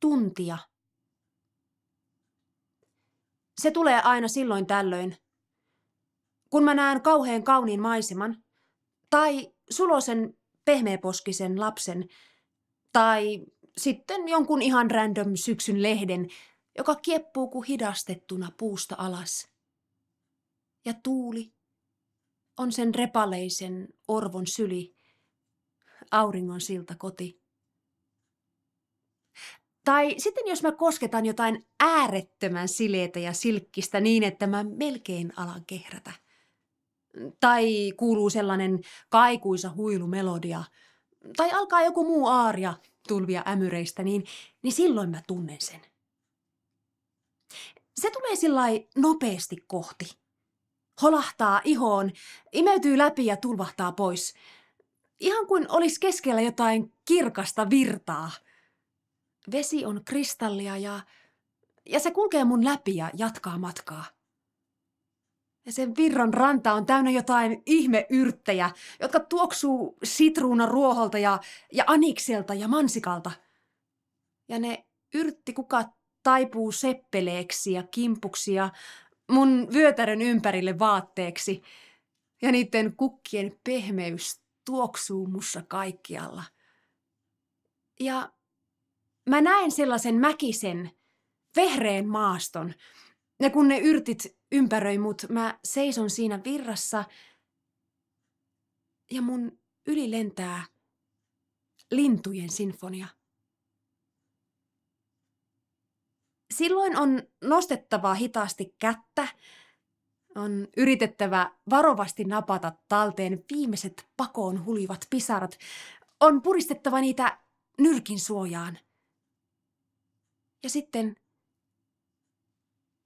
tuntia. Se tulee aina silloin tällöin, kun mä näen kauhean kauniin maiseman, tai sulosen pehmeäposkisen lapsen, tai sitten jonkun ihan random syksyn lehden, joka kieppuu kuin hidastettuna puusta alas. Ja tuuli on sen repaleisen orvon syli, auringon silta koti. Tai sitten jos mä kosketan jotain äärettömän sileitä ja silkkistä niin, että mä melkein alan kehrätä. Tai kuuluu sellainen kaikuisa huilumelodia. Tai alkaa joku muu aaria tulvia ämyreistä, niin, niin silloin mä tunnen sen. Se tulee sillä nopeasti kohti. Holahtaa ihoon, imeytyy läpi ja tulvahtaa pois. Ihan kuin olisi keskellä jotain kirkasta virtaa. Vesi on kristallia ja, ja se kulkee mun läpi ja jatkaa matkaa. Ja sen virran ranta on täynnä jotain ihmeyrttejä, jotka tuoksuu sitruuna ruoholta ja, ja anikselta ja mansikalta. Ja ne yrttikukat taipuu seppeleeksi ja kimpuksi ja mun vyötärön ympärille vaatteeksi. Ja niiden kukkien pehmeys tuoksuu mussa kaikkialla. Ja mä näen sellaisen mäkisen, vehreen maaston. Ja kun ne yrtit ympäröi mut, mä seison siinä virrassa ja mun yli lentää lintujen sinfonia. Silloin on nostettava hitaasti kättä, on yritettävä varovasti napata talteen viimeiset pakoon hulivat pisarat, on puristettava niitä nyrkin suojaan. Ja sitten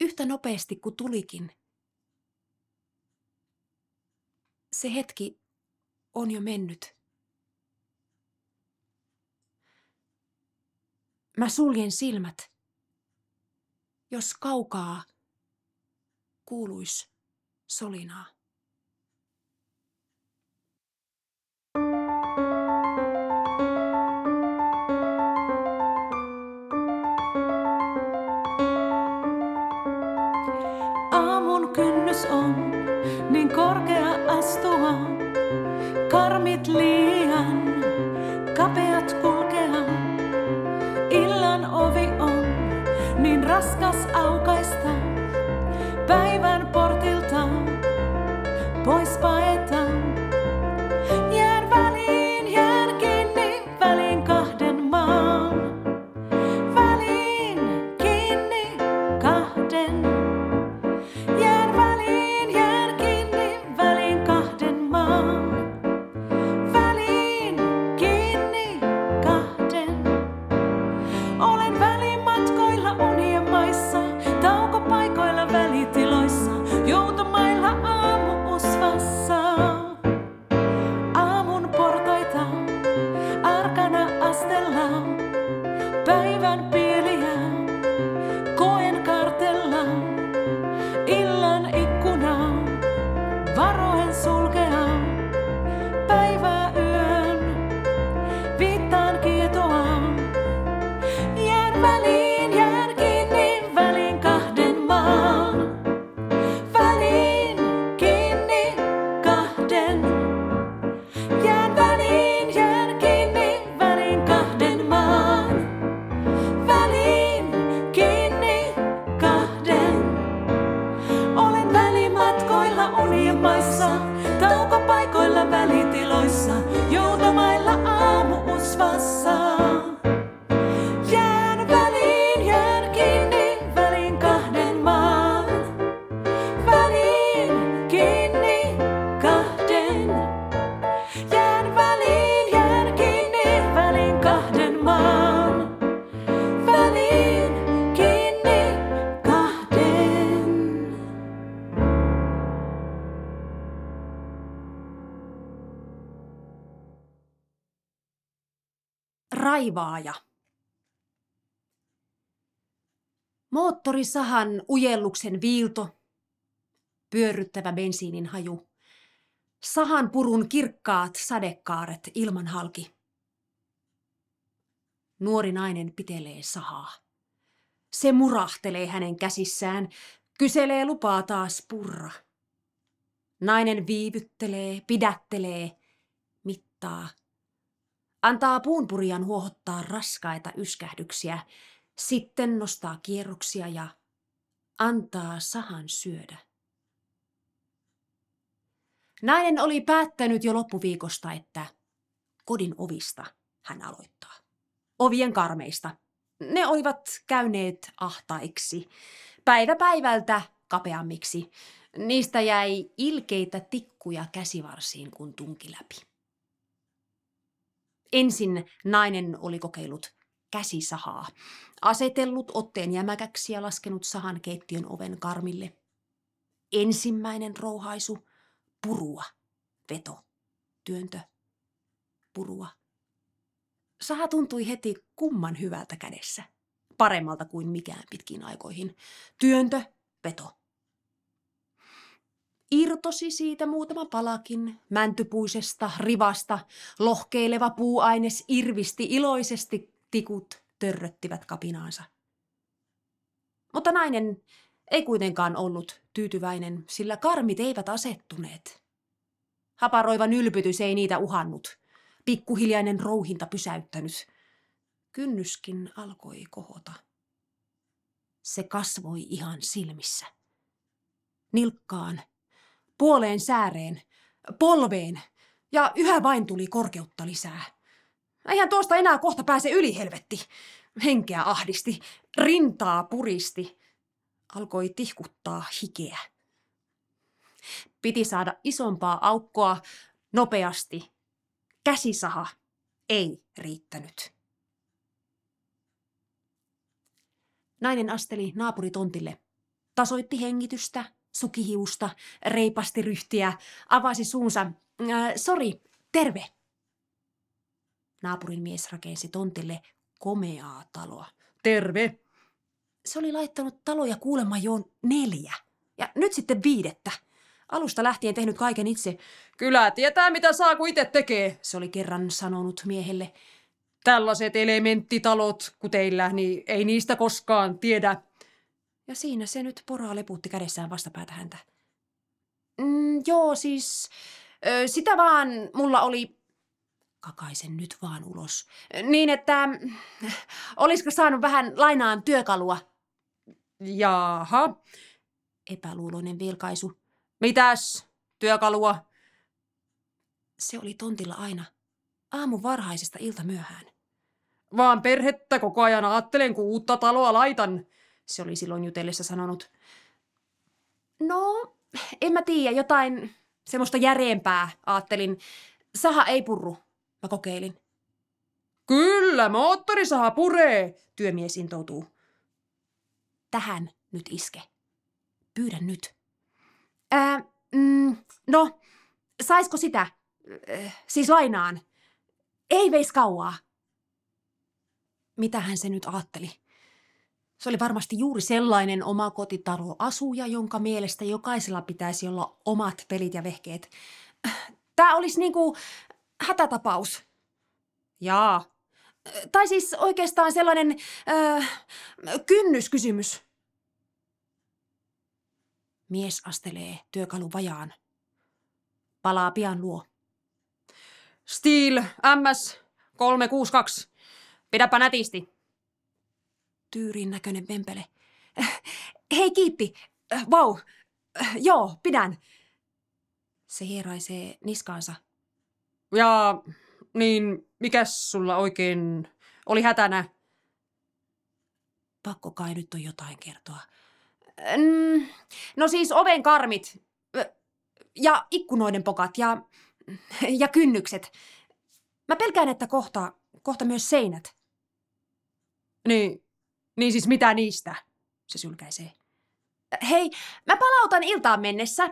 yhtä nopeasti kuin tulikin, se hetki on jo mennyt. Mä suljen silmät jos kaukaa kuuluis solinaa. Raskas aukaista päivän Raivaaja. Moottorisahan ujelluksen viilto, pyörryttävä bensiinin haju, sahan purun kirkkaat sadekaaret ilman halki. Nuori nainen pitelee sahaa. Se murahtelee hänen käsissään, kyselee lupaa taas purra. Nainen viivyttelee, pidättelee, mittaa. Antaa puunpurijan huohottaa raskaita yskähdyksiä, sitten nostaa kierroksia ja antaa sahan syödä. Nainen oli päättänyt jo loppuviikosta, että kodin ovista hän aloittaa. Ovien karmeista. Ne olivat käyneet ahtaiksi. Päivä päivältä kapeammiksi. Niistä jäi ilkeitä tikkuja käsivarsiin, kun tunki läpi. Ensin nainen oli kokeillut käsisahaa, asetellut otteen jämäkäksi ja laskenut sahan keittiön oven karmille. Ensimmäinen rouhaisu, purua, veto, työntö, purua. Saha tuntui heti kumman hyvältä kädessä, paremmalta kuin mikään pitkiin aikoihin. Työntö, veto. Irtosi siitä muutama palakin, mäntypuisesta, rivasta, lohkeileva puuaines irvisti iloisesti, tikut törröttivät kapinaansa. Mutta nainen ei kuitenkaan ollut tyytyväinen, sillä karmit eivät asettuneet. Haparoiva nylpytys ei niitä uhannut. Pikkuhiljainen rouhinta pysäyttänyt. Kynnyskin alkoi kohota. Se kasvoi ihan silmissä. Nilkkaan, puoleen sääreen, polveen ja yhä vain tuli korkeutta lisää. Eihän tuosta enää kohta pääse yli helvetti. Henkeä ahdisti, rintaa puristi. Alkoi tihkuttaa hikeä. Piti saada isompaa aukkoa nopeasti. Käsisaha ei riittänyt. Nainen asteli naapuritontille. Tasoitti hengitystä, sukihiusta, reipasti ryhtiä, avasi suunsa. Äh, sori, terve. Naapurin mies rakensi tontille komeaa taloa. Terve. Se oli laittanut taloja kuulemma jo neljä. Ja nyt sitten viidettä. Alusta lähtien tehnyt kaiken itse. Kyllä tietää mitä saa kun itse tekee, se oli kerran sanonut miehelle. Tällaiset elementtitalot kuin teillä, niin ei niistä koskaan tiedä. Ja siinä se nyt poraa leputti kädessään vastapäätä häntä. Mm, joo, siis ö, sitä vaan mulla oli... Kakaisen nyt vaan ulos. Niin, että olisiko saanut vähän lainaan työkalua? Jaha. Epäluuloinen vilkaisu. Mitäs työkalua? Se oli tontilla aina. Aamu varhaisesta ilta myöhään. Vaan perhettä koko ajan ajattelen, kun uutta taloa laitan, se oli silloin jutellessa sanonut. No, en mä tiedä, jotain semmoista järeempää, ajattelin. Saha ei purru, mä kokeilin. Kyllä, moottorisaha puree, työmies intoutuu. Tähän nyt iske. Pyydän nyt. Ää, mm, no, saisko sitä? Äh, siis lainaan. Ei veis kauaa. Mitähän se nyt ajatteli? Se oli varmasti juuri sellainen omakotitalo asuja, jonka mielestä jokaisella pitäisi olla omat pelit ja vehkeet. Tämä olisi niinku hätätapaus. Jaa. Tai siis oikeastaan sellainen äh, kynnyskysymys. Mies astelee työkalun vajaan. Palaa pian luo. Steel MS 362. Pidäpä nätisti. Tyyrin näköinen vempele. Hei kiippi. Vau. Joo, pidän. Se hieraisee niskaansa. Ja niin, mikäs sulla oikein oli hätänä? Pakko kai nyt on jotain kertoa. Mm, no siis oven karmit ja ikkunoiden pokat ja, ja kynnykset. Mä pelkään, että kohta, kohta myös seinät. Niin, niin siis mitä niistä? Se sylkäisee. Hei, mä palautan iltaan mennessä.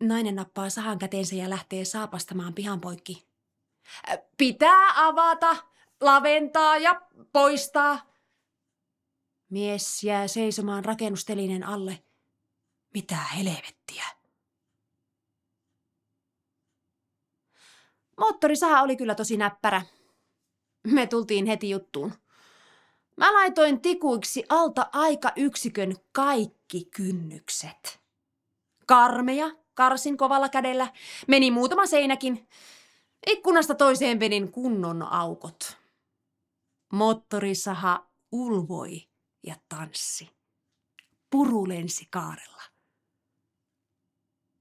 Nainen nappaa sahan käteensä ja lähtee saapastamaan pihan poikki. Pitää avata, laventaa ja poistaa. Mies jää seisomaan rakennustelinen alle. Mitä helvettiä? Moottorisaha oli kyllä tosi näppärä. Me tultiin heti juttuun. Mä laitoin tikuiksi alta aikayksikön kaikki kynnykset. Karmeja karsin kovalla kädellä, meni muutama seinäkin. Ikkunasta toiseen vedin kunnon aukot. Moottorisaha ulvoi ja tanssi. Puru lensi kaarella.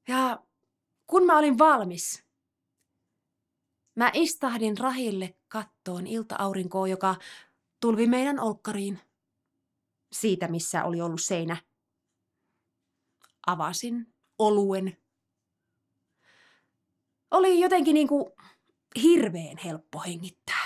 Ja kun mä olin valmis, mä istahdin rahille kattoon ilta-aurinkoa, joka tulvi meidän olkkariin. Siitä, missä oli ollut seinä. Avasin oluen. Oli jotenkin niin kuin hirveän helppo hengittää.